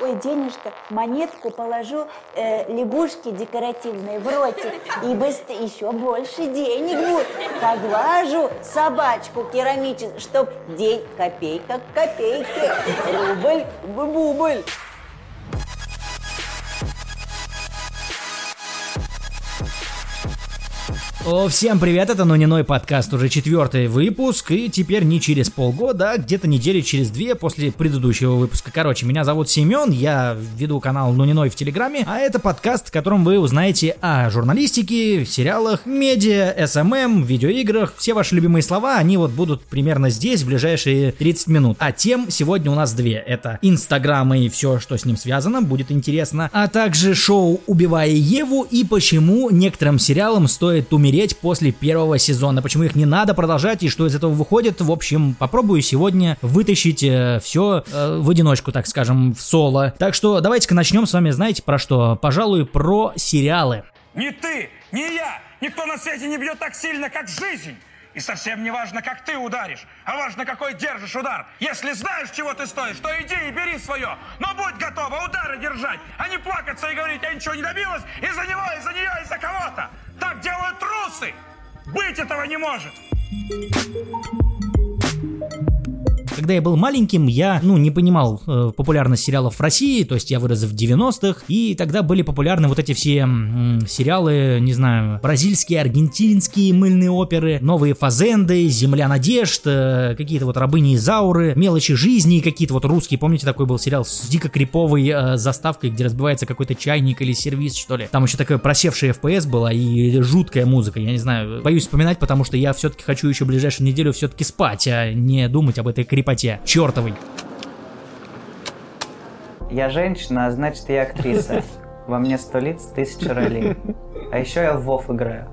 ой, денежка, монетку положу э, лягушке декоративной в ротик, и быстрее еще больше денег будет. Поглажу собачку керамическую, чтоб день копейка к копейке, рубль в бубль. О, всем привет, это Нуниной подкаст, уже четвертый выпуск, и теперь не через полгода, а где-то недели через две после предыдущего выпуска. Короче, меня зовут Семен, я веду канал Нуниной в Телеграме, а это подкаст, в котором вы узнаете о журналистике, сериалах, медиа, SMM, видеоиграх, все ваши любимые слова, они вот будут примерно здесь в ближайшие 30 минут. А тем сегодня у нас две, это Инстаграм и все, что с ним связано, будет интересно, а также шоу «Убивая Еву» и почему некоторым сериалам стоит умереть умереть после первого сезона, почему их не надо продолжать и что из этого выходит. В общем, попробую сегодня вытащить э, все э, в одиночку, так скажем, в соло. Так что давайте-ка начнем с вами, знаете, про что? Пожалуй, про сериалы. Ни ты, ни я, никто на свете не бьет так сильно, как жизнь. И совсем не важно, как ты ударишь, а важно, какой держишь удар. Если знаешь, чего ты стоишь, то иди и бери свое. Но будь готова удары держать, а не плакаться и говорить, я ничего не добилась из-за него, из-за нее, из-за кого-то. Так делают трусы. Быть этого не может. Когда я был маленьким, я, ну, не понимал э, популярность сериалов в России, то есть я вырос в 90-х, и тогда были популярны вот эти все м, сериалы, не знаю, бразильские, аргентинские мыльные оперы, новые фазенды, Земля надежд, э, какие-то вот рабыни Изауры, мелочи жизни, какие-то вот русские, помните, такой был сериал с дико криповой э, заставкой, где разбивается какой-то чайник или сервис, что ли. Там еще такая просевшая FPS была и жуткая музыка, я не знаю, боюсь вспоминать, потому что я все-таки хочу еще ближайшую неделю все-таки спать, а не думать об этой крипоте крепоте чертовой. Я женщина, а значит я актриса. Во мне сто лиц, тысяча ролей. А еще я в Вов играю.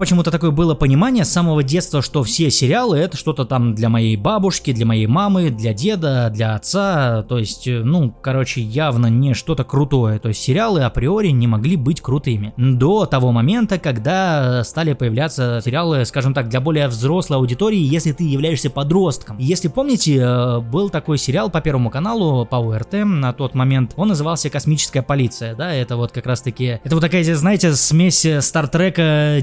Почему-то такое было понимание с самого детства, что все сериалы это что-то там для моей бабушки, для моей мамы, для деда, для отца. То есть, э, ну, короче, явно не что-то крутое. То есть сериалы априори не могли быть крутыми. До того момента, когда стали появляться сериалы, скажем так, для более взрослой аудитории, если ты являешься подростком. Если помните, э, был такой сериал по Первому каналу, по УРТ на тот момент, он назывался «Космическая полиция», да, это вот как раз таки, это вот такая, знаете, смесь Стартрека,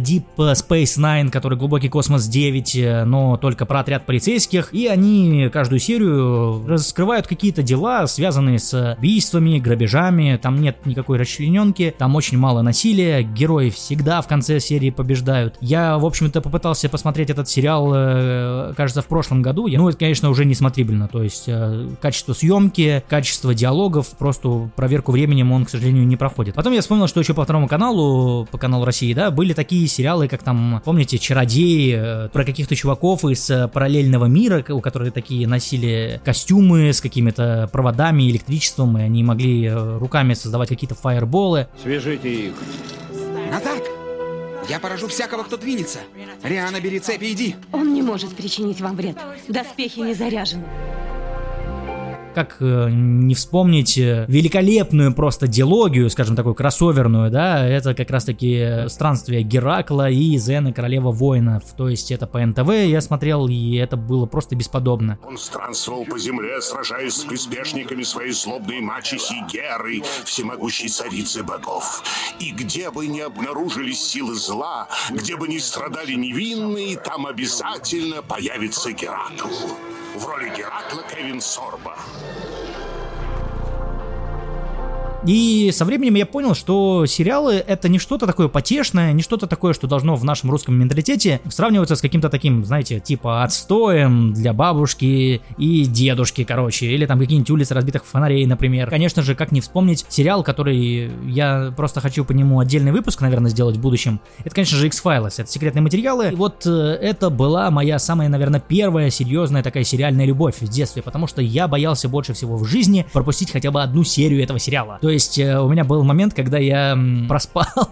Space Nine, который глубокий космос 9, э, но только про отряд полицейских, и они каждую серию раскрывают какие-то дела, связанные с убийствами, грабежами, там нет никакой расчлененки, там очень мало насилия, герои всегда в конце серии побеждают. Я, в общем-то, попытался посмотреть этот сериал, э, кажется, в прошлом году, ну, это, конечно, уже не смотрибельно, то есть э, качество съемки, качество диалогов, просто проверку временем он, к сожалению, не проходит. Потом я вспомнил, что еще по второму каналу, по каналу России, да, были такие сериалы, как как там, помните, чародеи, э, про каких-то чуваков из э, параллельного мира, у которых такие носили костюмы с какими-то проводами, электричеством, и они могли э, руками создавать какие-то фаерболы. Свяжите их. Назад! Я поражу всякого, кто двинется. Риана, бери цепи, иди. Он не может причинить вам вред. Доспехи не заряжены как э, не вспомнить э, великолепную просто диалогию, скажем такую кроссоверную, да, это как раз таки странствие Геракла и Зена Королева Воинов, то есть это по НТВ я смотрел, и это было просто бесподобно. Он странствовал по земле, сражаясь с приспешниками своей злобной мачехи Геры, всемогущей царицы богов. И где бы ни обнаружились силы зла, где бы ни страдали невинные, там обязательно появится Геракл. В роли Геракла Кевин Сорба. И со временем я понял, что сериалы это не что-то такое потешное, не что-то такое, что должно в нашем русском менталитете сравниваться с каким-то таким, знаете, типа отстоем для бабушки и дедушки, короче, или там какие-нибудь улицы разбитых фонарей, например. Конечно же, как не вспомнить сериал, который я просто хочу по нему отдельный выпуск, наверное, сделать в будущем. Это, конечно же, X-Files, это секретные материалы. И вот э, это была моя самая, наверное, первая серьезная такая сериальная любовь в детстве, потому что я боялся больше всего в жизни пропустить хотя бы одну серию этого сериала. То есть э, у меня был момент, когда я проспал,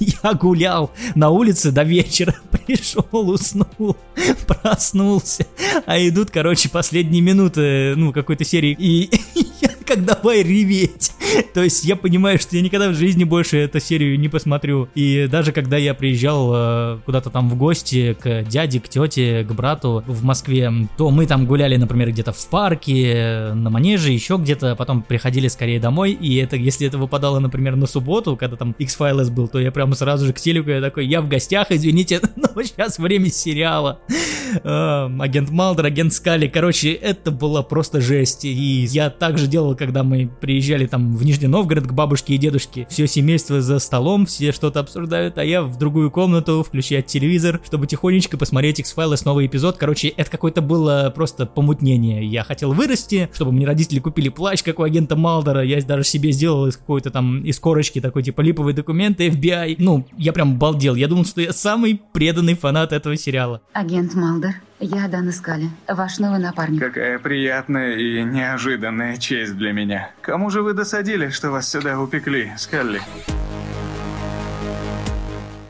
я гулял на улице до вечера, пришел, уснул, проснулся, а идут, короче, последние минуты, ну, какой-то серии, и я как давай реветь. То есть я понимаю, что я никогда в жизни больше эту серию не посмотрю. И даже когда я приезжал э, куда-то там в гости к дяде, к тете, к брату в Москве, то мы там гуляли, например, где-то в парке, на манеже, еще где-то, потом приходили скорее домой, и это, если это выпадало, например, на субботу, когда там X-Files был, то я прямо сразу же к телеку, я такой, я в гостях, извините, но сейчас время сериала. Э, агент Малдер, агент Скали, короче, это была просто жесть, и я также делал, когда мы приезжали там в Нижний Новгород к бабушке и дедушке, все семейство за столом, все что-то обсуждают, а я в другую комнату включать телевизор, чтобы тихонечко посмотреть X-Files новый эпизод, короче, это какое-то было просто помутнение, я хотел вырасти, чтобы мне родители купили плащ, как у агента Малдера, я даже себе сделал из какой-то там, из корочки такой типа липовый документ FBI, ну, я прям балдел, я думал, что я самый преданный фанат этого сериала. Агент Малдер, я Дана Скали, ваш новый напарник. Какая приятная и неожиданная честь для меня. Кому же вы досадили, что вас сюда упекли, Скалли?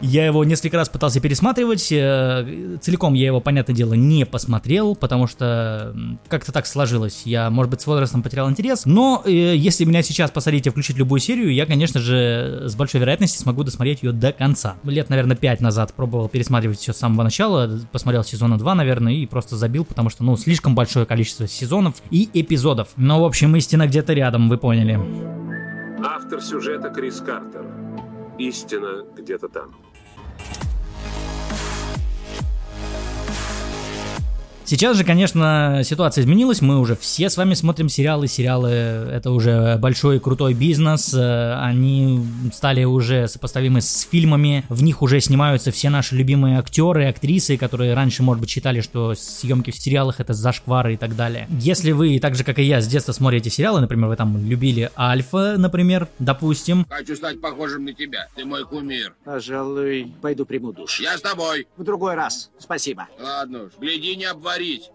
Я его несколько раз пытался пересматривать, э, целиком я его, понятное дело, не посмотрел, потому что как-то так сложилось. Я, может быть, с возрастом потерял интерес, но э, если меня сейчас посадить и включить любую серию, я, конечно же, с большой вероятностью смогу досмотреть ее до конца. Лет, наверное, 5 назад пробовал пересматривать все с самого начала, посмотрел сезона 2, наверное, и просто забил, потому что, ну, слишком большое количество сезонов и эпизодов. Но, в общем, истина где-то рядом, вы поняли. Автор сюжета Крис Картер. Истина где-то там. Сейчас же, конечно, ситуация изменилась, мы уже все с вами смотрим сериалы, сериалы это уже большой и крутой бизнес, э, они стали уже сопоставимы с фильмами, в них уже снимаются все наши любимые актеры, актрисы, которые раньше, может быть, считали, что съемки в сериалах это зашквары и так далее. Если вы, так же как и я, с детства смотрите сериалы, например, вы там любили Альфа, например, допустим, Хочу стать похожим на тебя. Ты мой кумир. Пожалуй, пойду приму душ. Я с тобой. В другой раз. Спасибо. Ладно уж, гляди не обварить.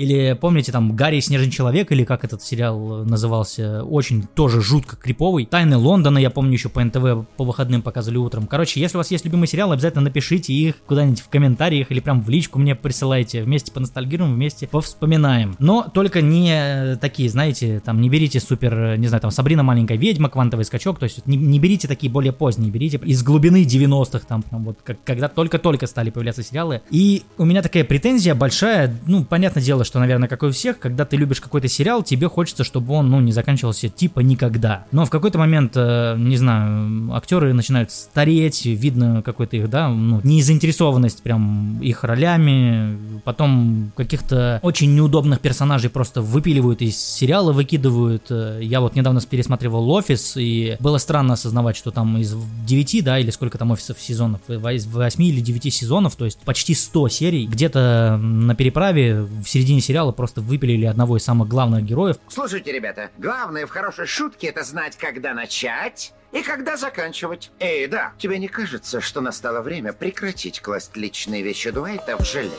Или помните там Гарри Снежный Человек, или как этот сериал назывался, очень тоже жутко криповый. Тайны Лондона, я помню, еще по НТВ по выходным показывали утром. Короче, если у вас есть любимый сериал, обязательно напишите их куда-нибудь в комментариях или прям в личку мне присылайте. Вместе поностальгируем, вместе повспоминаем. Но только не такие, знаете, там не берите супер, не знаю, там Сабрина маленькая ведьма, квантовый скачок, то есть не, не берите такие более поздние, берите из глубины 90-х, там, там вот, как, когда только-только стали появляться сериалы. И у меня такая претензия большая, ну, понятное дело, что, наверное, как и у всех, когда ты любишь какой-то сериал, тебе хочется, чтобы он, ну, не заканчивался типа никогда. Но в какой-то момент, э, не знаю, актеры начинают стареть, видно какой-то их, да, ну, незаинтересованность прям их ролями, потом каких-то очень неудобных персонажей просто выпиливают из сериала, выкидывают. Э, Я вот недавно пересматривал «Офис», и было странно осознавать, что там из 9, да, или сколько там офисов сезонов, из 8 или 9 сезонов, то есть почти 100 серий, где-то на переправе в середине сериала просто выпилили одного из самых главных героев. Слушайте, ребята, главное в хорошей шутке это знать, когда начать и когда заканчивать. Эй, да, тебе не кажется, что настало время прекратить класть личные вещи Дуайта в желе?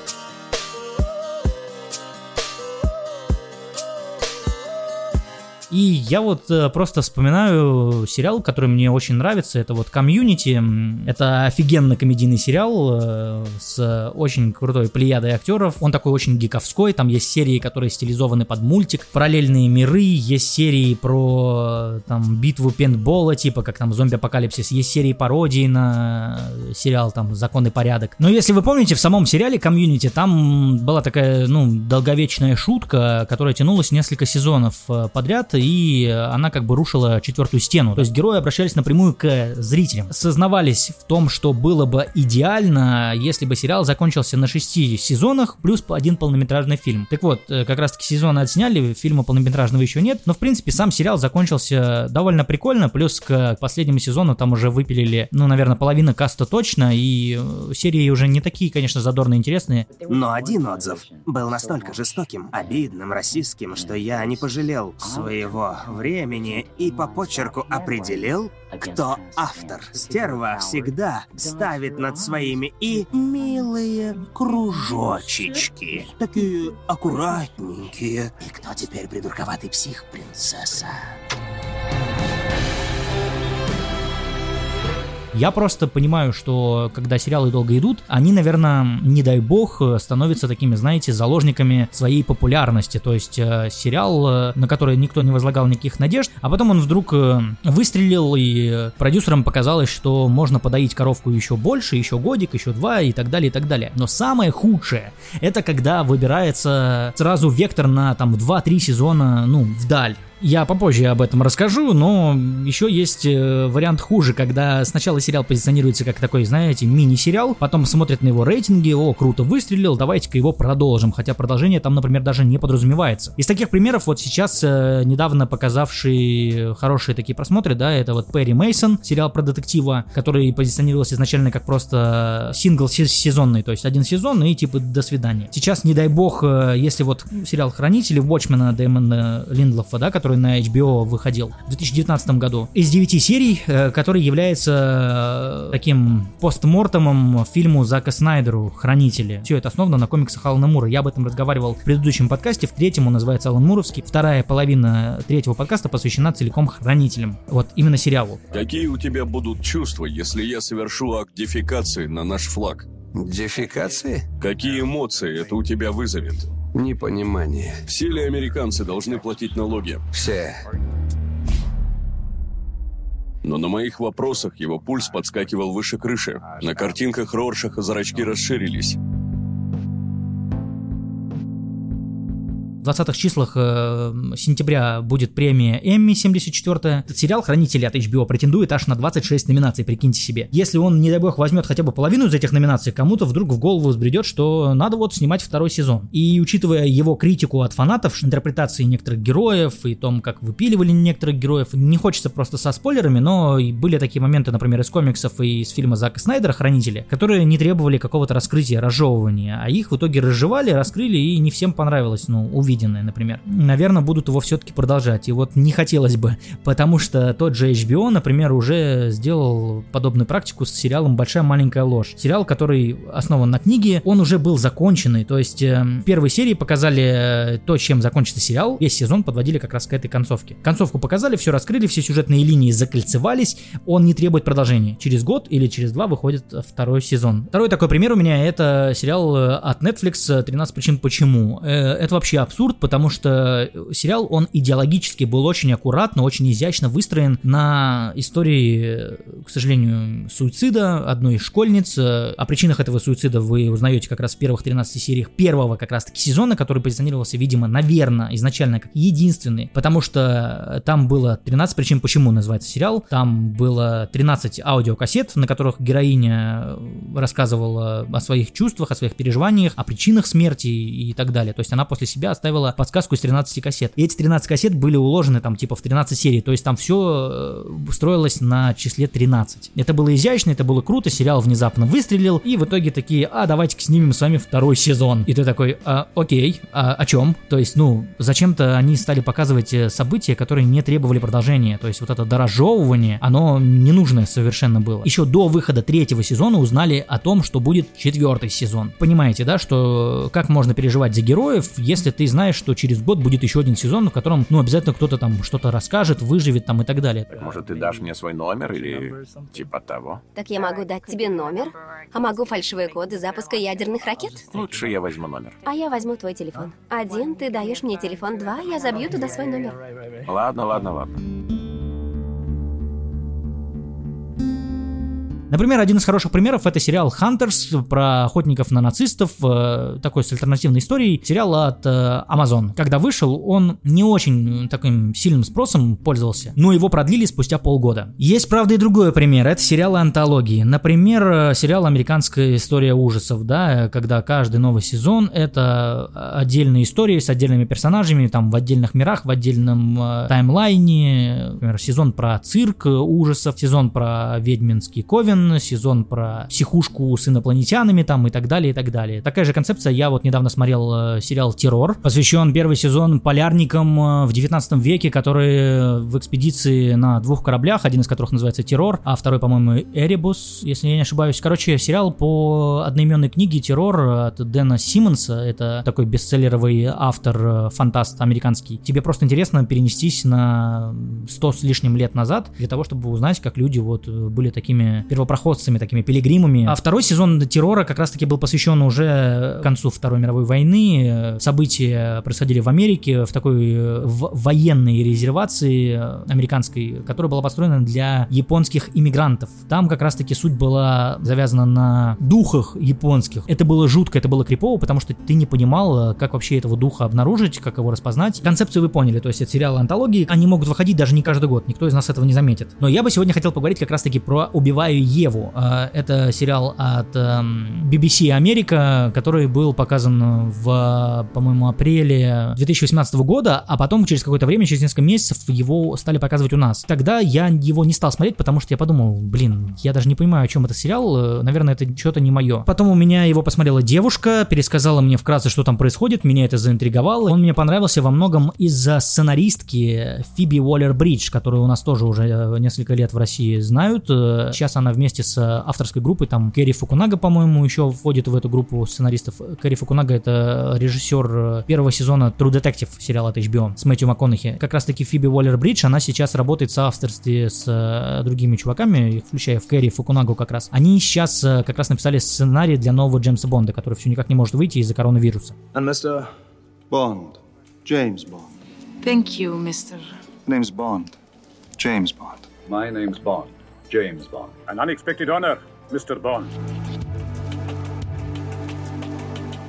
И я вот э, просто вспоминаю сериал, который мне очень нравится. Это вот Community. Это офигенно комедийный сериал э, с очень крутой плеядой актеров. Он такой очень гиковский. Там есть серии, которые стилизованы под мультик. Параллельные миры. Есть серии про э, там битву пейнтбола, типа как там зомби-апокалипсис. Есть серии пародии на сериал там Закон и порядок. Но если вы помните, в самом сериале Community там была такая, ну, долговечная шутка, которая тянулась несколько сезонов подряд, и она как бы рушила четвертую стену. То есть герои обращались напрямую к зрителям. Сознавались в том, что было бы идеально, если бы сериал закончился на шести сезонах, плюс один полнометражный фильм. Так вот, э, как раз таки сезоны отсняли, фильма полнометражного еще нет, но в принципе сам сериал закончился довольно прикольно, плюс к последнему сезону там уже выпилили, ну, наверное, половина каста точно, и э, серии уже не такие, конечно, задорные, интересные. Но один отзыв был настолько жестоким, обидным, расистским, что я не пожалел своего времени и по почерку определил, кто автор. Стерва всегда ставит над своими и милые кружочечки. Такие аккуратненькие. И кто теперь придурковатый псих, принцесса? Я просто понимаю, что когда сериалы долго идут, они, наверное, не дай бог, становятся такими, знаете, заложниками своей популярности. То есть э, сериал, э, на который никто не возлагал никаких надежд, а потом он вдруг э, выстрелил, и продюсерам показалось, что можно подоить коровку еще больше, еще годик, еще два и так далее, и так далее. Но самое худшее, это когда выбирается сразу вектор на там 2-3 сезона, ну, вдаль. Я попозже об этом расскажу, но еще есть э, вариант хуже, когда сначала сериал позиционируется как такой, знаете, мини-сериал, потом смотрят на его рейтинги, о, круто выстрелил, давайте-ка его продолжим, хотя продолжение там, например, даже не подразумевается. Из таких примеров вот сейчас э, недавно показавший хорошие такие просмотры, да, это вот Перри Мейсон, сериал про детектива, который позиционировался изначально как просто сингл сезонный, то есть один сезон и типа до свидания. Сейчас, не дай бог, э, если вот сериал Хранители Watchmen Дэймона Линдлофа, да, который который на HBO выходил в 2019 году. Из 9 серий, э, который является э, таким постмортомом фильму Зака Снайдеру «Хранители». Все это основано на комиксах Алана Мура. Я об этом разговаривал в предыдущем подкасте, в третьем он называется Алан Муровский. Вторая половина третьего подкаста посвящена целиком «Хранителям». Вот именно сериалу. Какие у тебя будут чувства, если я совершу акт дефекации на наш флаг? Дефекации? Какие эмоции это у тебя вызовет? Непонимание. Все ли американцы должны платить налоги? Все. Но на моих вопросах его пульс подскакивал выше крыши. На картинках Роршаха зрачки расширились. 20-х числах э, сентября будет премия Эмми 74 Этот сериал «Хранители» от HBO претендует аж на 26 номинаций, прикиньте себе. Если он, не дай бог, возьмет хотя бы половину из этих номинаций, кому-то вдруг в голову взбредет, что надо вот снимать второй сезон. И учитывая его критику от фанатов, интерпретации некоторых героев и том, как выпиливали некоторых героев, не хочется просто со спойлерами, но были такие моменты, например, из комиксов и из фильма Зака Снайдера «Хранители», которые не требовали какого-то раскрытия, разжевывания, а их в итоге разжевали, раскрыли и не всем понравилось, ну, увидеть увиденное, например. Наверное, будут его все-таки продолжать. И вот не хотелось бы, потому что тот же HBO, например, уже сделал подобную практику с сериалом «Большая маленькая ложь». Сериал, который основан на книге, он уже был законченный. То есть э, в первой серии показали э, то, чем закончится сериал. Весь сезон подводили как раз к этой концовке. Концовку показали, все раскрыли, все сюжетные линии закольцевались. Он не требует продолжения. Через год или через два выходит второй сезон. Второй такой пример у меня это сериал э, от Netflix «13 причин почему». Это вообще абсурд абсурд, потому что сериал, он идеологически был очень аккуратно, очень изящно выстроен на истории, к сожалению, суицида одной из школьниц. О причинах этого суицида вы узнаете как раз в первых 13 сериях первого как раз таки сезона, который позиционировался, видимо, наверное, изначально как единственный, потому что там было 13 причин, почему называется сериал. Там было 13 аудиокассет, на которых героиня рассказывала о своих чувствах, о своих переживаниях, о причинах смерти и так далее. То есть она после себя оставила оставила подсказку из 13 кассет. И эти 13 кассет были уложены там типа в 13 серий, то есть там все э, строилось на числе 13. Это было изящно, это было круто, сериал внезапно выстрелил, и в итоге такие, а давайте-ка снимем с вами второй сезон. И ты такой, а, окей, а о чем? То есть, ну, зачем-то они стали показывать э, события, которые не требовали продолжения. То есть вот это дорожевывание, оно ненужное совершенно было. Еще до выхода третьего сезона узнали о том, что будет четвертый сезон. Понимаете, да, что как можно переживать за героев, если ты знаешь, знаешь, что через год будет еще один сезон, в котором, ну, обязательно кто-то там что-то расскажет, выживет там и так далее. Может, ты дашь мне свой номер или типа того? Так я могу дать тебе номер, а могу фальшивые коды запуска ядерных ракет? Лучше я возьму номер. А я возьму твой телефон. Один, ты даешь мне телефон, два, я забью туда свой номер. Ладно, ладно, ладно. Например, один из хороших примеров это сериал Hunters про охотников на нацистов, э, такой с альтернативной историей. Сериал от э, Amazon. Когда вышел, он не очень таким сильным спросом пользовался, но его продлили спустя полгода. Есть, правда, и другой пример. Это сериалы антологии. Например, э, сериал «Американская история ужасов», да, когда каждый новый сезон это отдельные истории с отдельными персонажами, там в отдельных мирах, в отдельном таймлайне. Например, сезон про цирк ужасов, сезон про ведьминский ковен, Морган, сезон про психушку с инопланетянами там и так далее, и так далее. Такая же концепция, я вот недавно смотрел э, сериал «Террор», посвящен первый сезон полярникам э, в 19 веке, которые в экспедиции на двух кораблях, один из которых называется «Террор», а второй, по-моему, «Эребус», если я не ошибаюсь. Короче, сериал по одноименной книге «Террор» от Дэна Симмонса, это такой бестселлеровый автор, э, фантаст американский. Тебе просто интересно перенестись на 100 с лишним лет назад для того, чтобы узнать, как люди вот были такими первопроходцами, такими пилигримами. А второй сезон террора как раз-таки был посвящен уже концу Второй мировой войны. События происходили в Америке, в такой э, в военной резервации американской, которая была построена для японских иммигрантов. Там как раз-таки суть была завязана на духах японских. Это было жутко, это было крипово, потому что ты не понимал, как вообще этого духа обнаружить, как его распознать. Концепцию вы поняли, то есть это сериалы антологии, они могут выходить даже не каждый год, никто из нас этого не заметит. Но я бы сегодня хотел поговорить как раз-таки про «Убиваю Еву». А, это сериал от BBC эм, Америка, который был показан в, по-моему, апреле 2018 года, а потом через какое-то время, через несколько месяцев его стали показывать у нас. Тогда я его не стал смотреть, потому что я подумал, блин, я даже не понимаю, о чем это сериал, э, наверное, это что-то не мое. Потом у меня его посмотрела девушка, пересказала мне вкратце, что там происходит, меня это заинтриговало. Он мне понравился во многом из-за сценаристки Фиби Уоллер-Бридж, которую у нас тоже уже э, несколько лет в России знают. Э, сейчас она вместе с авторской группой, там Керри Фукунага, по-моему, еще входит в эту группу сценаристов. Керри Фукунага это режиссер первого сезона True Detective сериала от HBO с Мэтью МакКонахи. Как раз таки Фиби Уоллер-Бридж, она сейчас работает в соавторстве с э, другими чуваками, включая в Кэрри Фукунагу как раз. Они сейчас как раз написали сценарий для нового Джеймса Бонда, который все никак не может выйти из-за коронавируса. And Mr. Bond, James Bond. Thank you, Mr. Name's Bond, James Bond. My name's Bond, James Bond. An unexpected honor, Mr. Bond.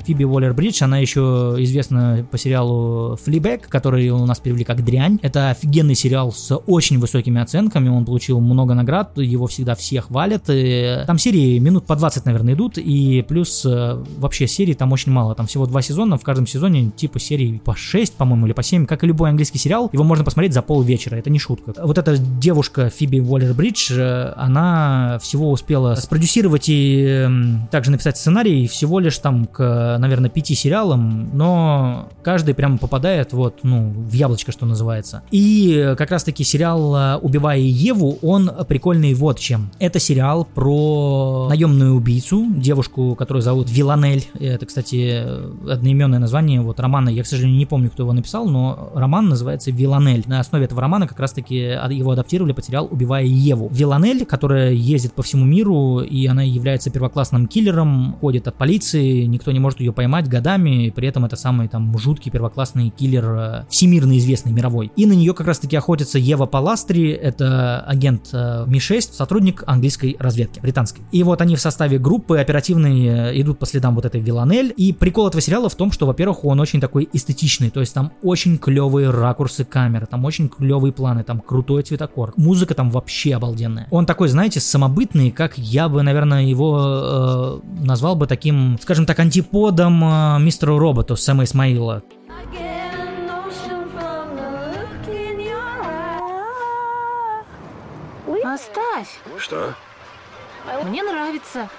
Фиби Уоллер-Бридж, она еще известна по сериалу Флибэк, который у нас перевели как «Дрянь». Это офигенный сериал с очень высокими оценками, он получил много наград, его всегда все хвалят. И там серии минут по 20, наверное, идут, и плюс э, вообще серий там очень мало, там всего два сезона, в каждом сезоне типа серий по 6, по-моему, или по 7, как и любой английский сериал, его можно посмотреть за полвечера, это не шутка. Вот эта девушка Фиби Уоллер-Бридж, э, она всего успела спродюсировать и также написать сценарий всего лишь там к наверное, пяти сериалам, но каждый прямо попадает вот, ну, в яблочко, что называется. И как раз-таки сериал «Убивая Еву», он прикольный вот чем. Это сериал про наемную убийцу, девушку, которую зовут Виланель. Это, кстати, одноименное название вот романа. Я, к сожалению, не помню, кто его написал, но роман называется «Виланель». На основе этого романа как раз-таки его адаптировали под сериал «Убивая Еву». Виланель, которая ездит по всему миру, и она является первоклассным киллером, ходит от полиции, никто не может ее поймать годами, и при этом это самый там жуткий первоклассный киллер, э, всемирно известный, мировой. И на нее как раз таки охотится Ева Паластри, это агент э, Ми-6, сотрудник английской разведки, британской. И вот они в составе группы оперативной э, идут по следам вот этой Виланель. И прикол этого сериала в том, что, во-первых, он очень такой эстетичный, то есть там очень клевые ракурсы камеры, там очень клевые планы, там крутой цветокор. Музыка там вообще обалденная. Он такой, знаете, самобытный, как я бы, наверное, его э, назвал бы таким, скажем так, антиподом годом э, мистеру роботу Сэма Исмаила. Оставь. Что? Мне нравится.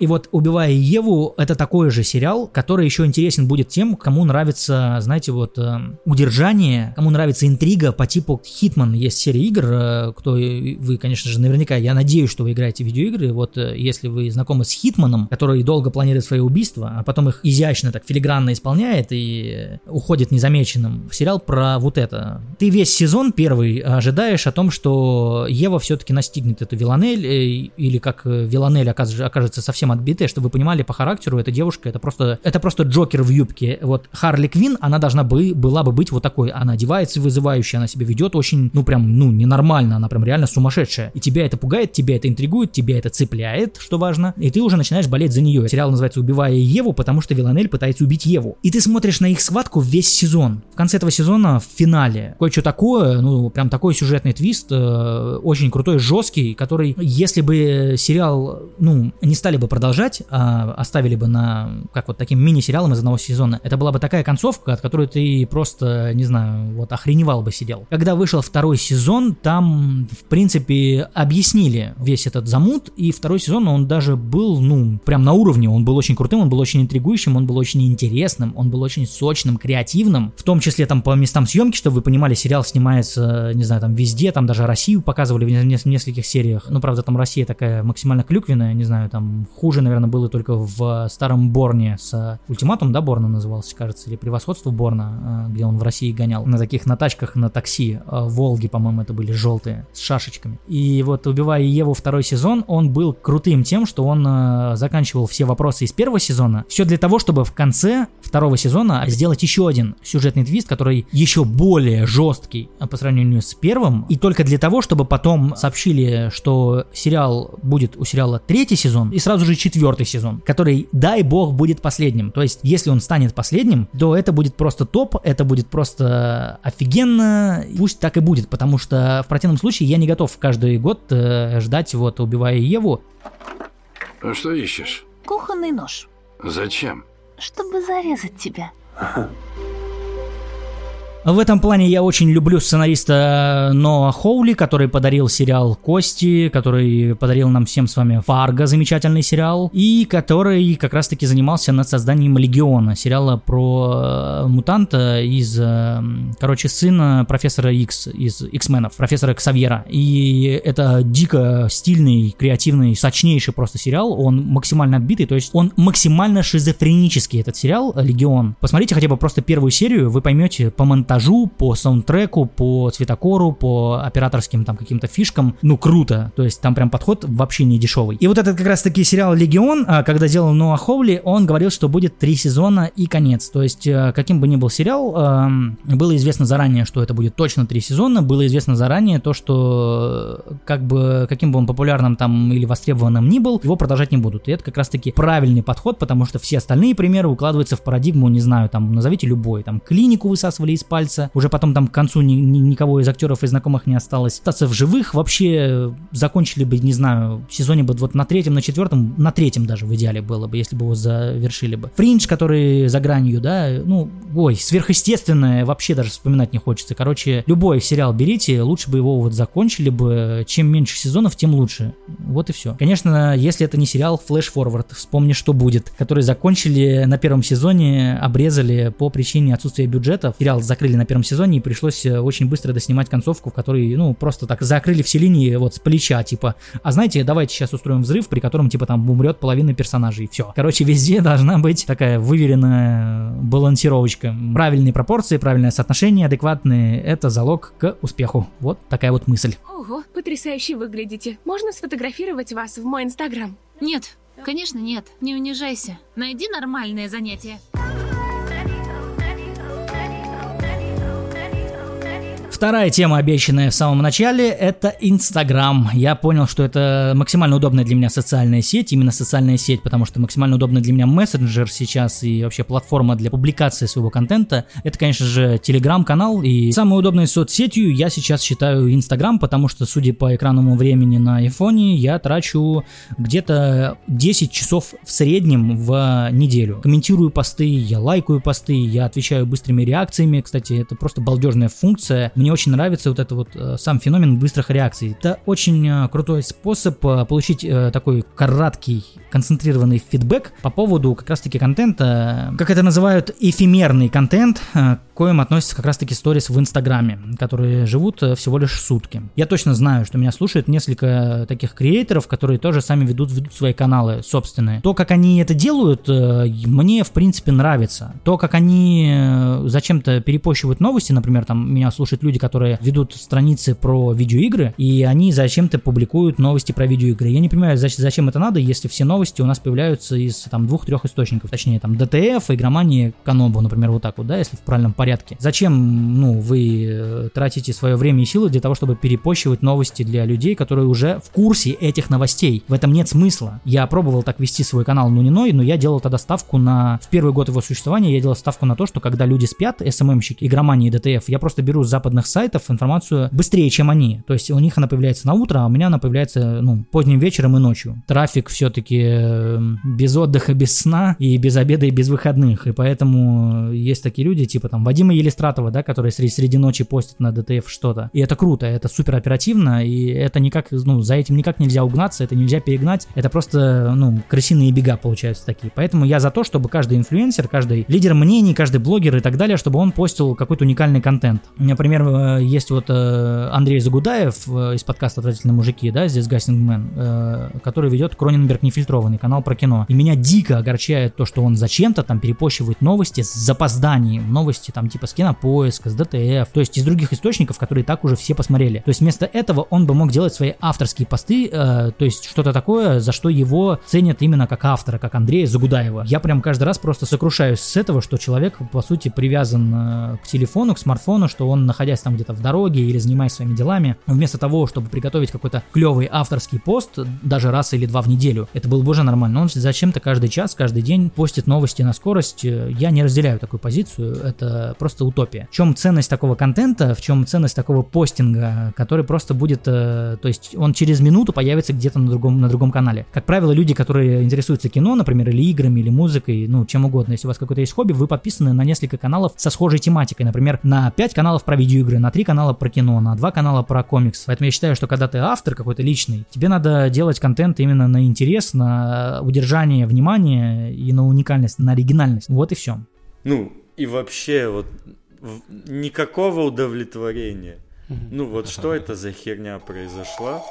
И вот «Убивая Еву» — это такой же сериал, который еще интересен будет тем, кому нравится, знаете, вот э, удержание, кому нравится интрига по типу Хитман. Есть серия игр, э, кто вы, конечно же, наверняка, я надеюсь, что вы играете в видеоигры. Вот э, если вы знакомы с Хитманом, который долго планирует свои убийства, а потом их изящно, так филигранно исполняет и уходит незамеченным. Сериал про вот это. Ты весь сезон первый ожидаешь о том, что Ева все-таки настигнет эту Виланель, э, или как Виланель окажется, окажется совсем совсем отбитая, чтобы вы понимали по характеру, эта девушка, это просто, это просто Джокер в юбке. Вот Харли Квин, она должна бы, была бы быть вот такой. Она одевается вызывающе, она себя ведет очень, ну прям, ну ненормально, она прям реально сумасшедшая. И тебя это пугает, тебя это интригует, тебя это цепляет, что важно. И ты уже начинаешь болеть за нее. Сериал называется «Убивая Еву», потому что Виланель пытается убить Еву. И ты смотришь на их схватку весь сезон. В конце этого сезона, в финале, кое-что такое, ну прям такой сюжетный твист, э, очень крутой, жесткий, который, если бы сериал, ну, не стали бы продолжать, а оставили бы на, как вот таким мини-сериалом из одного сезона, это была бы такая концовка, от которой ты просто, не знаю, вот охреневал бы сидел. Когда вышел второй сезон, там, в принципе, объяснили весь этот замут, и второй сезон, он даже был, ну, прям на уровне, он был очень крутым, он был очень интригующим, он был очень интересным, он был очень сочным, креативным, в том числе там по местам съемки, чтобы вы понимали, сериал снимается, не знаю, там везде, там даже Россию показывали в не- нескольких сериях, ну, правда, там Россия такая максимально клюквенная, не знаю, там хуже, наверное, было только в старом Борне с ультиматум, да, Борна назывался, кажется, или превосходство Борна, э, где он в России гонял на таких на тачках на такси, э, Волги, по-моему, это были желтые с шашечками. И вот убивая Еву второй сезон, он был крутым тем, что он э, заканчивал все вопросы из первого сезона. Все для того, чтобы в конце второго сезона сделать еще один сюжетный твист, который еще более жесткий э, по сравнению с первым. И только для того, чтобы потом сообщили, что сериал будет у сериала третий сезон и сразу же четвертый сезон, который, дай бог, будет последним. То есть, если он станет последним, то это будет просто топ, это будет просто офигенно, пусть так и будет, потому что в противном случае я не готов каждый год э, ждать вот убивая Еву. А что ищешь? Кухонный нож, Зачем? чтобы зарезать тебя. В этом плане я очень люблю сценариста Ноа Хоули, который подарил сериал «Кости», который подарил нам всем с вами «Фарго», замечательный сериал, и который как раз-таки занимался над созданием «Легиона», сериала про э, мутанта из, э, короче, сына профессора Икс, из X-менов, профессора Ксавьера. И это дико стильный, креативный, сочнейший просто сериал, он максимально отбитый, то есть он максимально шизофренический, этот сериал «Легион». Посмотрите хотя бы просто первую серию, вы поймете по монтажу, по саундтреку, по цветокору, по операторским там каким-то фишкам. Ну, круто. То есть там прям подход вообще не дешевый. И вот этот как раз таки сериал «Легион», а, когда делал Ноа Хоули, он говорил, что будет три сезона и конец. То есть э, каким бы ни был сериал, эм, было известно заранее, что это будет точно три сезона, было известно заранее то, что э, как бы каким бы он популярным там или востребованным ни был, его продолжать не будут. И это как раз таки правильный подход, потому что все остальные примеры укладываются в парадигму, не знаю, там назовите любой, там клинику высасывали из пальца, уже потом там к концу ни- ни- никого из актеров и знакомых не осталось. Остаться в живых вообще закончили бы, не знаю, в сезоне бы вот на третьем, на четвертом, на третьем даже в идеале было бы, если бы его завершили бы. Фриндж, который за гранью, да, ну, ой, сверхъестественное вообще даже вспоминать не хочется. Короче, любой сериал берите, лучше бы его вот закончили бы, чем меньше сезонов, тем лучше. Вот и все. Конечно, если это не сериал Flash Forward, вспомни, что будет, который закончили на первом сезоне, обрезали по причине отсутствия бюджетов. Сериал закрыли на первом сезоне и пришлось э, очень быстро доснимать концовку, в которой, ну, просто так закрыли все линии вот с плеча, типа, а знаете, давайте сейчас устроим взрыв, при котором, типа, там умрет половина персонажей, все. Короче, везде должна быть такая выверенная балансировочка. Правильные пропорции, правильное соотношение, адекватные, это залог к успеху. Вот такая вот мысль. Ого, потрясающе выглядите. Можно сфотографировать вас в мой инстаграм? Нет, конечно нет. Не унижайся. Найди нормальное занятие. Вторая тема, обещанная в самом начале, это Инстаграм. Я понял, что это максимально удобная для меня социальная сеть, именно социальная сеть, потому что максимально удобный для меня мессенджер сейчас и вообще платформа для публикации своего контента. Это, конечно же, Телеграм-канал, и самой удобной соцсетью я сейчас считаю Инстаграм, потому что, судя по экранному времени на айфоне, я трачу где-то 10 часов в среднем в неделю. Комментирую посты, я лайкаю посты, я отвечаю быстрыми реакциями. Кстати, это просто балдежная функция. Мне очень нравится вот это вот э, сам феномен быстрых реакций. Это очень э, крутой способ э, получить такой краткий, концентрированный фидбэк по поводу как раз-таки контента, как это называют, эфемерный контент, коим относятся как раз-таки сторис в Инстаграме, которые живут э, всего лишь сутки. Я точно знаю, что меня слушают несколько таких креаторов, которые тоже сами ведут, ведут свои каналы собственные. То, как они это делают, э, мне в принципе нравится. То, как они э, зачем-то перепощивают новости, например, там меня слушают люди, которые ведут страницы про видеоигры, и они зачем-то публикуют новости про видеоигры. Я не понимаю, зач- зачем это надо, если все новости у нас появляются из там двух-трех источников, точнее там DTF, Игромания, Канобу, например, вот так вот, да, если в правильном порядке порядке. Зачем, ну, вы э, тратите свое время и силы для того, чтобы перепощивать новости для людей, которые уже в курсе этих новостей? В этом нет смысла. Я пробовал так вести свой канал Нуниной, но я делал тогда ставку на... В первый год его существования я делал ставку на то, что когда люди спят, SMM щики, Игромании и DTF, я просто беру с западных сайтов информацию быстрее, чем они. То есть у них она появляется на утро, а у меня она появляется, ну, поздним вечером и ночью. Трафик все-таки э, без отдыха, без сна и без обеда и без выходных. И поэтому есть такие люди, типа там Вадима Елистратова, да, которые среди, среди ночи постят на DTF что-то. И это круто, это супер оперативно, и это никак, ну, за этим никак нельзя угнаться, это нельзя перегнать. Это просто, ну, крысиные бега получаются такие. Поэтому я за то, чтобы каждый инфлюенсер, каждый лидер мнений, каждый блогер и так далее, чтобы он постил какой-то уникальный контент. Например, э, есть вот э, Андрей Загудаев э, из подкаста «Отвратительные мужики», да, здесь Гастингмен, который ведет Кроненберг нефильтрованный, канал про кино. И меня дико огорчает то, что он зачем-то там перепощивает новости с запозданием. Новости там типа с Кинопоиска, с ДТФ, то есть из других источников, которые так уже все посмотрели. То есть вместо этого он бы мог делать свои авторские посты, э, то есть что-то такое, за что его ценят именно как автора, как Андрея Загудаева. Я прям каждый раз просто сокрушаюсь с этого, что человек, по сути, привязан э, к телефону, к смартфону, что он, находясь там где-то в дороге или занимаясь своими делами, вместо того, чтобы приготовить какой-то клевый авторский пост, даже раз или два в неделю, это было бы уже нормально. Он зачем-то каждый час, каждый день постит новости на скорость. Я не разделяю такую позицию, это просто утопия. В чем ценность такого контента, в чем ценность такого постинга, который просто будет, э, то есть он через минуту появится где-то на другом, на другом канале. Как правило, люди, которые интересуются кино, например, или играми, или музыкой, ну, чем угодно, если у вас какое-то есть хобби, вы подписаны на несколько каналов со схожей тематикой, например, на 5 каналов про видеоигры, на 3 канала про кино, на 2 канала про комикс. Поэтому я считаю, что когда ты автор какой-то личный, тебе надо делать контент именно на интерес, на удержание внимания и на уникальность, на оригинальность. Вот и все. Ну, и вообще, вот в- никакого удовлетворения. Ну вот что это за херня произошла?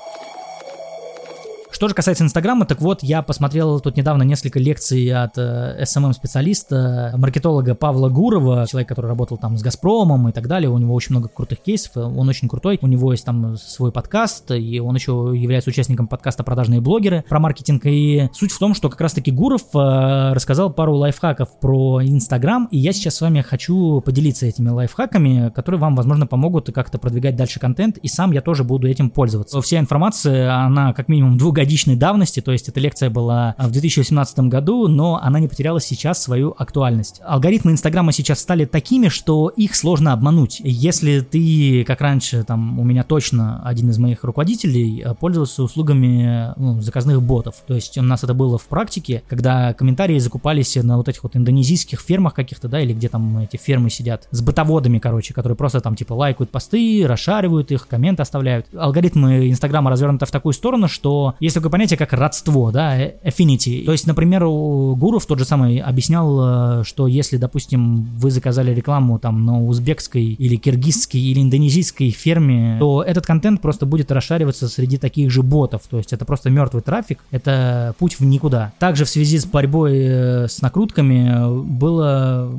Что же касается Инстаграма, так вот, я посмотрел тут недавно несколько лекций от э, SMM-специалиста, маркетолога Павла Гурова, человек, который работал там с Газпромом и так далее. У него очень много крутых кейсов, он очень крутой. У него есть там свой подкаст, и он еще является участником подкаста «Продажные блогеры» про маркетинг. И суть в том, что как раз-таки Гуров э, рассказал пару лайфхаков про Инстаграм, и я сейчас с вами хочу поделиться этими лайфхаками, которые вам, возможно, помогут как-то продвигать дальше контент, и сам я тоже буду этим пользоваться. Вся информация, она как минимум двухгодичная давности, то есть эта лекция была в 2018 году, но она не потеряла сейчас свою актуальность. Алгоритмы Инстаграма сейчас стали такими, что их сложно обмануть. Если ты, как раньше, там, у меня точно один из моих руководителей э, пользовался услугами ну, заказных ботов, то есть у нас это было в практике, когда комментарии закупались на вот этих вот индонезийских фермах каких-то, да, или где там эти фермы сидят, с бытоводами, короче, которые просто там типа лайкают посты, расшаривают их, комменты оставляют. Алгоритмы Инстаграма развернуты в такую сторону, что есть такое понятие, как родство, да, э, affinity. То есть, например, у Гуров тот же самый объяснял, э, что если, допустим, вы заказали рекламу там на узбекской или киргизской или индонезийской ферме, то этот контент просто будет расшариваться среди таких же ботов. То есть это просто мертвый трафик, это путь в никуда. Также в связи с борьбой э, с накрутками было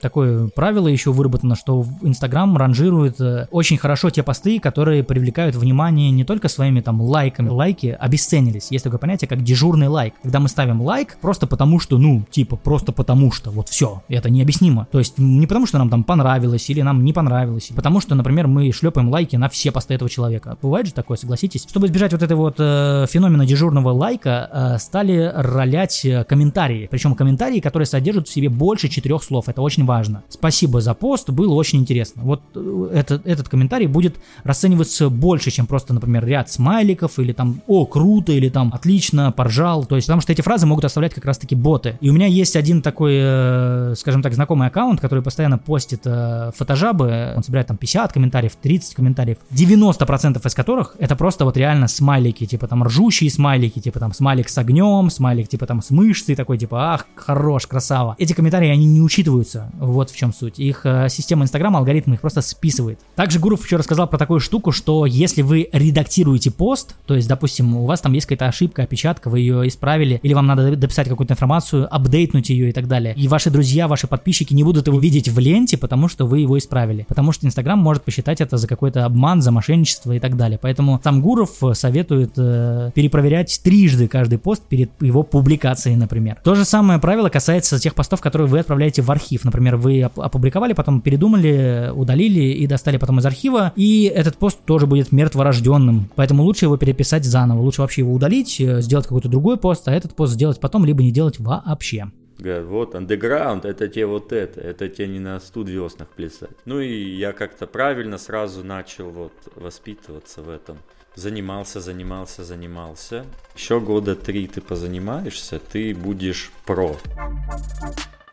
такое правило еще выработано, что в Инстаграм ранжирует очень хорошо те посты, которые привлекают внимание не только своими там лайками. Лайки обесценились. Есть такое понятие, как дежурный лайк. Когда мы ставим лайк просто потому, что, ну, типа, просто потому что, вот все, это необъяснимо. То есть не потому, что нам там понравилось или нам не понравилось, потому что, например, мы шлепаем лайки на все посты этого человека. Бывает же такое, согласитесь? Чтобы избежать вот этой вот э, феномена дежурного лайка, э, стали ролять э, комментарии. Причем комментарии, которые содержат в себе больше четырех слов. Это очень важно. Спасибо за пост, было очень интересно. Вот э, этот, этот комментарий будет расцениваться больше, чем просто, например, ряд смайликов или там «О, круто!» Или там «Отлично!», «Поржал!». То есть, потому что эти фразы могут оставлять как раз-таки боты. И у меня есть один такой, э, скажем так, знакомый аккаунт, который постоянно постит э, фотожабы. Он собирает там 50 комментариев, 30 комментариев. 90% из которых это просто вот реально смайлики, типа там ржущие смайлики, типа там смайлик с огнем, смайлик типа там с мышцей, такой типа «Ах, хорош, красава!». Эти комментарии, они не учитываются. Вот в чем суть. Их э, система Инстаграма, алгоритм их просто списывает. Также Гуров еще рассказал про такую штуку, что если вы редактируете пост, то есть, допустим, у вас там есть какая-то ошибка, опечатка, вы ее исправили, или вам надо дописать какую-то информацию, апдейтнуть ее и так далее. И ваши друзья, ваши подписчики не будут его видеть в ленте, потому что вы его исправили. Потому что Инстаграм может посчитать это за какой-то обман, за мошенничество и так далее. Поэтому сам Гуров советует э, перепроверять трижды каждый пост перед его публикацией, например. То же самое правило касается тех постов, которые вы отправляете в архив. Например, вы опубликовали, потом передумали, удалили и достали потом из архива, и этот пост тоже будет мертворожденным. Поэтому лучше его переписать заново. Лучше вообще его удалить, э, сделать какой-то другой пост, а этот пост сделать потом, либо не делать вообще. Говорят, вот, андеграунд, это те вот это, это те не на студиоснах плясать. Ну и я как-то правильно сразу начал вот воспитываться в этом. Занимался, занимался, занимался. Еще года три ты позанимаешься, ты будешь про.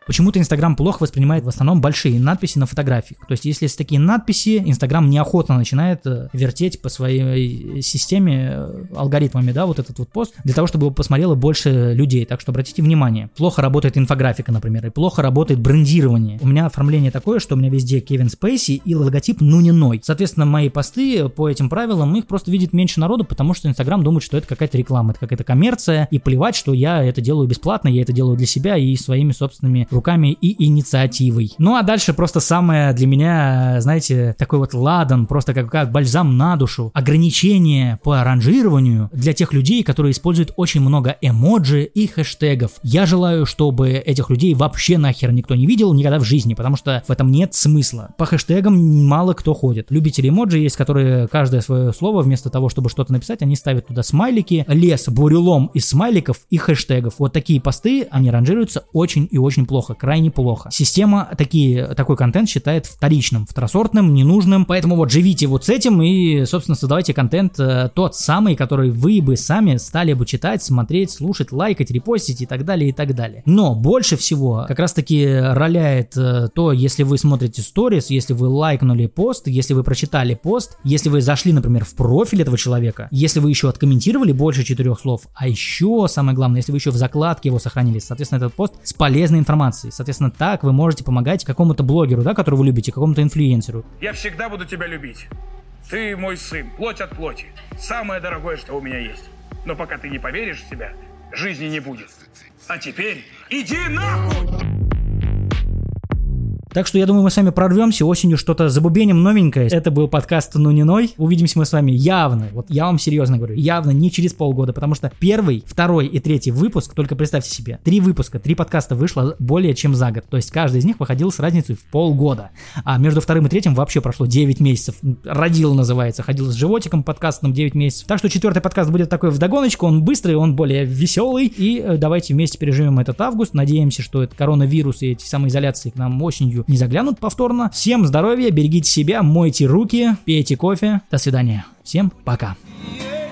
Почему-то Инстаграм плохо воспринимает в основном большие надписи на фотографиях. То есть, если есть такие надписи, Инстаграм неохотно начинает э, вертеть по своей системе э, алгоритмами, да, вот этот вот пост, для того, чтобы его посмотрело больше людей. Так что обратите внимание. Плохо работает инфографика, например, и плохо работает брендирование. У меня оформление такое, что у меня везде Кевин Спейси и логотип Нуниной. Соответственно, мои посты по этим правилам, их просто видит меньше народу, потому что Инстаграм думает, что это какая-то реклама, это какая-то коммерция, и плевать, что я это делаю бесплатно, я это делаю для себя и своими собственными руками и инициативой. Ну а дальше просто самое для меня, знаете, такой вот ладан, просто как, как бальзам на душу. Ограничение по ранжированию для тех людей, которые используют очень много эмоджи и хэштегов. Я желаю, чтобы этих людей вообще нахер никто не видел никогда в жизни, потому что в этом нет смысла. По хэштегам мало кто ходит. Любители эмоджи есть, которые каждое свое слово вместо того, чтобы что-то написать, они ставят туда смайлики, лес, бурелом из смайликов и хэштегов. Вот такие посты, они ранжируются очень и очень плохо плохо, крайне плохо. Система такие, такой контент считает вторичным, второсортным, ненужным, поэтому вот живите вот с этим и, собственно, создавайте контент э, тот самый, который вы бы сами стали бы читать, смотреть, слушать, лайкать, репостить и так далее, и так далее. Но больше всего как раз-таки роляет э, то, если вы смотрите сторис, если вы лайкнули пост, если вы прочитали пост, если вы зашли, например, в профиль этого человека, если вы еще откомментировали больше четырех слов, а еще самое главное, если вы еще в закладке его сохранили, соответственно, этот пост с полезной информацией информации. Соответственно, так вы можете помогать какому-то блогеру, да, которого вы любите, какому-то инфлюенсеру. Я всегда буду тебя любить. Ты мой сын, плоть от плоти. Самое дорогое, что у меня есть. Но пока ты не поверишь в себя, жизни не будет. А теперь иди нахуй! Так что я думаю, мы с вами прорвемся осенью что-то забубеним новенькое. Это был подкаст «Ну не ной». Увидимся мы с вами явно, вот я вам серьезно говорю, явно не через полгода, потому что первый, второй и третий выпуск, только представьте себе, три выпуска, три подкаста вышло более чем за год. То есть каждый из них выходил с разницей в полгода. А между вторым и третьим вообще прошло 9 месяцев. Родил называется, ходил с животиком подкастом 9 месяцев. Так что четвертый подкаст будет такой в догоночку, он быстрый, он более веселый. И э, давайте вместе переживем этот август. Надеемся, что это коронавирус и эти самоизоляции к нам осенью не заглянут повторно. Всем здоровья, берегите себя, мойте руки, пейте кофе. До свидания. Всем пока. Стоящий